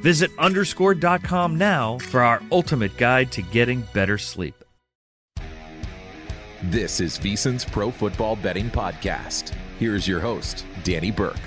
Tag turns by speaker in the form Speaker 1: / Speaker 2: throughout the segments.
Speaker 1: Visit underscore.com now for our ultimate guide to getting better sleep.
Speaker 2: This is VSiN's Pro Football Betting Podcast. Here's your host, Danny Burke.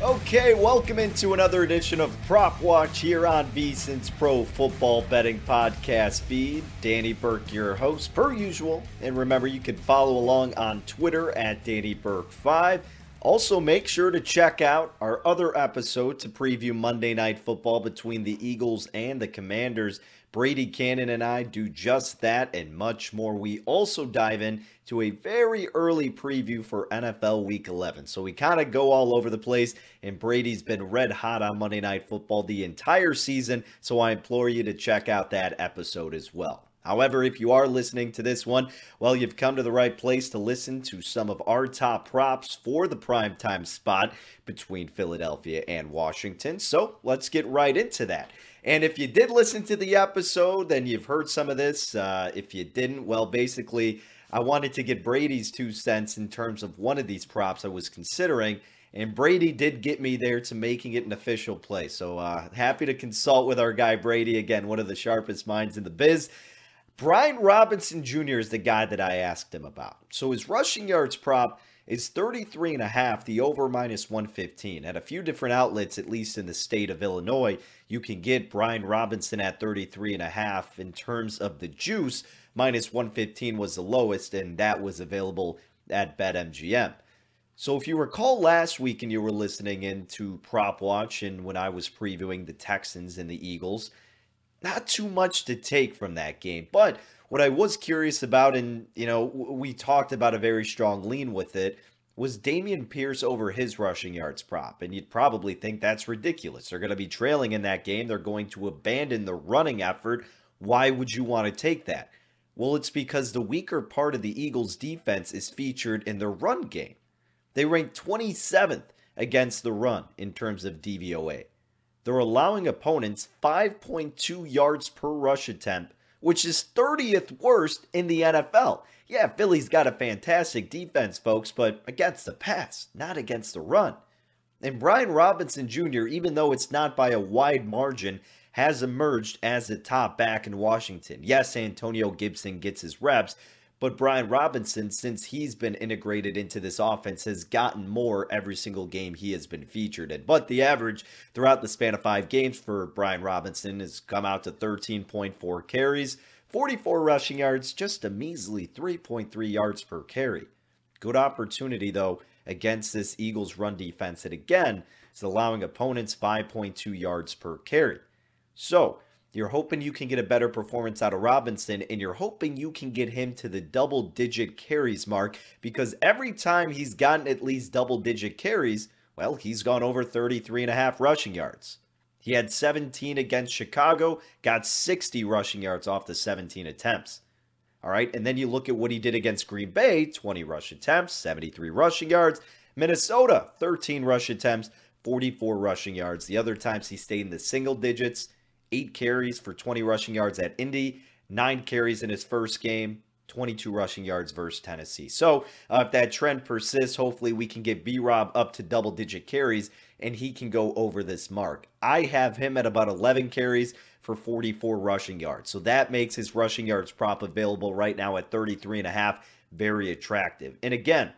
Speaker 3: Okay, welcome into another edition of Prop Watch here on VSiN's Pro Football Betting Podcast feed. Danny Burke, your host, per usual. And remember, you can follow along on Twitter at Danny Burke5. Also, make sure to check out our other episode to preview Monday Night Football between the Eagles and the Commanders. Brady Cannon and I do just that and much more. We also dive in to a very early preview for NFL Week 11. So we kind of go all over the place, and Brady's been red hot on Monday Night Football the entire season. So I implore you to check out that episode as well. However, if you are listening to this one, well, you've come to the right place to listen to some of our top props for the primetime spot between Philadelphia and Washington. So let's get right into that. And if you did listen to the episode, then you've heard some of this. Uh, if you didn't, well, basically, I wanted to get Brady's two cents in terms of one of these props I was considering. And Brady did get me there to making it an official play. So uh, happy to consult with our guy Brady. Again, one of the sharpest minds in the biz. Brian Robinson Jr. is the guy that I asked him about. So his rushing yards prop is 33 and a half, the over minus 115. At a few different outlets, at least in the state of Illinois, you can get Brian Robinson at 33 and a half. In terms of the juice, minus 115 was the lowest, and that was available at BetMGM. So if you recall last week and you were listening into Prop Watch and when I was previewing the Texans and the Eagles, not too much to take from that game. But what I was curious about, and you know, we talked about a very strong lean with it, was Dameon Pierce over his rushing yards prop. And you'd probably think that's ridiculous. They're going to be trailing in that game. They're going to abandon the running effort. Why would you want to take that? Well, it's because the weaker part of the Eagles' defense is featured in their run game. They rank 27th against the run in terms of DVOA. They're allowing opponents 5.2 yards per rush attempt, which is 30th worst in the NFL. Yeah, Philly's got a fantastic defense, folks, but against the pass, not against the run. And Brian Robinson Jr., even though it's not by a wide margin, has emerged as the top back in Washington. Yes, Antonio Gibson gets his reps, but Brian Robinson, since he's been integrated into this offense, has gotten more every single game he has been featured in. But the average throughout the span of five games for Brian Robinson has come out to 13.4 carries, 44 rushing yards, just a measly 3.3 yards per carry. Good opportunity, though, against this Eagles run defense that again is allowing opponents 5.2 yards per carry. So, you're hoping you can get a better performance out of Robinson, and you're hoping you can get him to the double digit carries mark because every time he's gotten at least double digit carries, well, he's gone over 33 and a half rushing yards. He had 17 against Chicago, got 60 rushing yards off the 17 attempts. All right, and then you look at what he did against Green Bay 20 rush attempts, 73 rushing yards. Minnesota, 13 rush attempts, 44 rushing yards. The other times he stayed in the single digits, eight carries for 20 rushing yards at Indy, nine carries in his first game, 22 rushing yards versus Tennessee. So uh, if that trend persists, hopefully we can get B Rob up to double digit carries and he can go over this mark. I have him at about 11 carries for 44 rushing yards. So that makes his rushing yards prop available right now at 33 and a half very attractive. And again,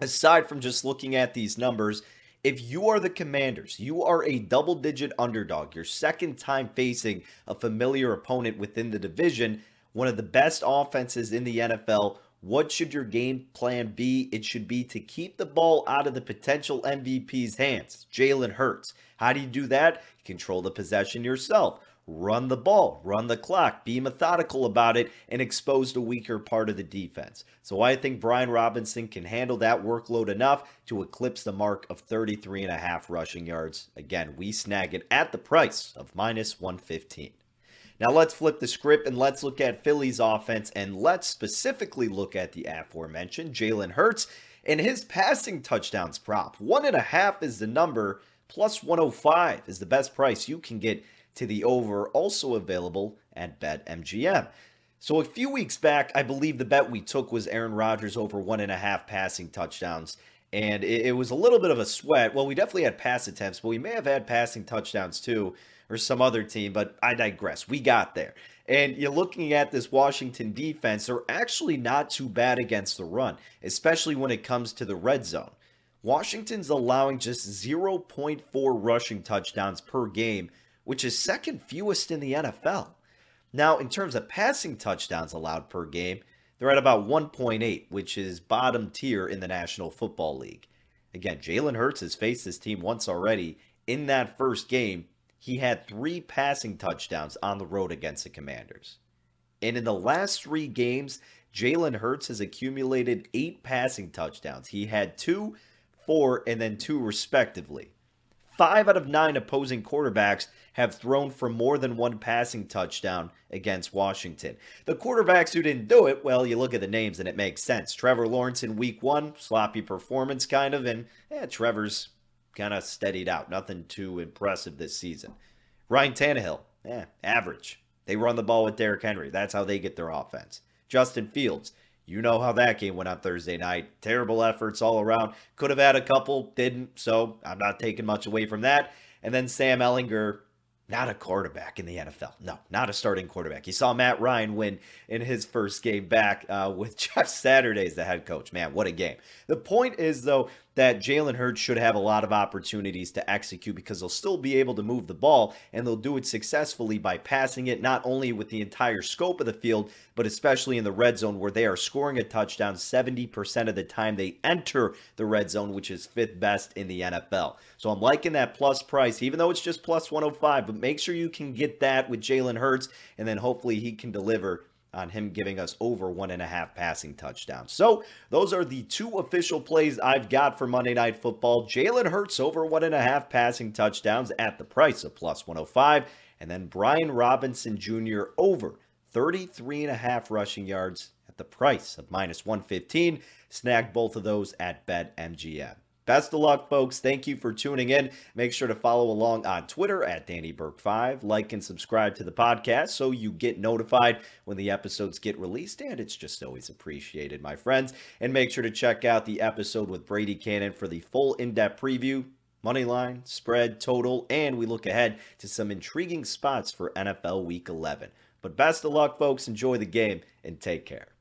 Speaker 3: aside from just looking at these numbers, if you are the commanders, you are a double digit underdog, your second time facing a familiar opponent within the division, one of the best offenses in the NFL. What should your game plan be? It should be to keep the ball out of the potential MVP's hands, Jalen Hurts. How do you do that? Control the possession yourself. Run the ball, run the clock, be methodical about it, and expose the weaker part of the defense. So I think Brian Robinson can handle that workload enough to eclipse the mark of 33 and a half rushing yards. Again, we snag it at the price of minus 115. Now let's flip the script and let's look at Philly's offense and let's specifically look at the aforementioned Jalen Hurts and his passing touchdowns prop. One and a half is the number, plus 105 is the best price you can get to the over, also available at BetMGM. So a few weeks back, I believe the bet we took was Aaron Rodgers over one and a half passing touchdowns. And it, was a little bit of a sweat. Well, we definitely had pass attempts, but we may have had passing touchdowns too, or some other team, but I digress. We got there. And you're looking at this Washington defense, they're actually not too bad against the run, especially when it comes to the red zone. Washington's allowing just 0.4 rushing touchdowns per game which is second fewest in the NFL. Now, in terms of passing touchdowns allowed per game, they're at about 1.8, which is bottom tier in the National Football League. Again, Jalen Hurts has faced this team once already. In that first game, he had three passing touchdowns on the road against the Commanders. And in the last three games, Jalen Hurts has accumulated eight passing touchdowns. He had two, four, and then two respectively. Five out of nine opposing quarterbacks have thrown for more than one passing touchdown against Washington. The quarterbacks who didn't do it, well, you look at the names and it makes sense. Trevor Lawrence in week one, sloppy performance kind of, and eh, Trevor's kind of steadied out. Nothing too impressive this season. Ryan Tannehill, eh, average. They run the ball with Derrick Henry. That's how they get their offense. Justin Fields, you know how that game went on Thursday night. Terrible efforts all around. Could have had a couple, didn't. So I'm not taking much away from that. And then Sam Ehlinger, not a quarterback in the NFL. No, not a starting quarterback. You saw Matt Ryan win in his first game back uh, with Jeff Saturday as the head coach. Man, what a game. The point is, though, that Jalen Hurts should have a lot of opportunities to execute because they'll still be able to move the ball and they'll do it successfully by passing it not only with the entire scope of the field, but especially in the red zone where they are scoring a touchdown 70% of the time they enter the red zone, which is fifth best in the NFL. So I'm liking that plus price, even though it's just plus 105, but make sure you can get that with Jalen Hurts and then hopefully he can deliver on him giving us over one and a half passing touchdowns. So those are the two official plays I've got for Monday Night Football. Jalen Hurts over one and a half passing touchdowns at the price of plus 105. And then Brian Robinson Jr. over 33 and a half rushing yards at the price of minus 115. Snag both of those at BetMGM. Best of luck, folks. Thank you for tuning in. Make sure to follow along on Twitter at Danny Burke5. Like and subscribe to the podcast so you get notified when the episodes get released. And it's just always appreciated, my friends. And make sure to check out the episode with Brady Cannon for the full in depth preview, money line, spread, total, and we look ahead to some intriguing spots for NFL Week 11. But best of luck, folks. Enjoy the game and take care.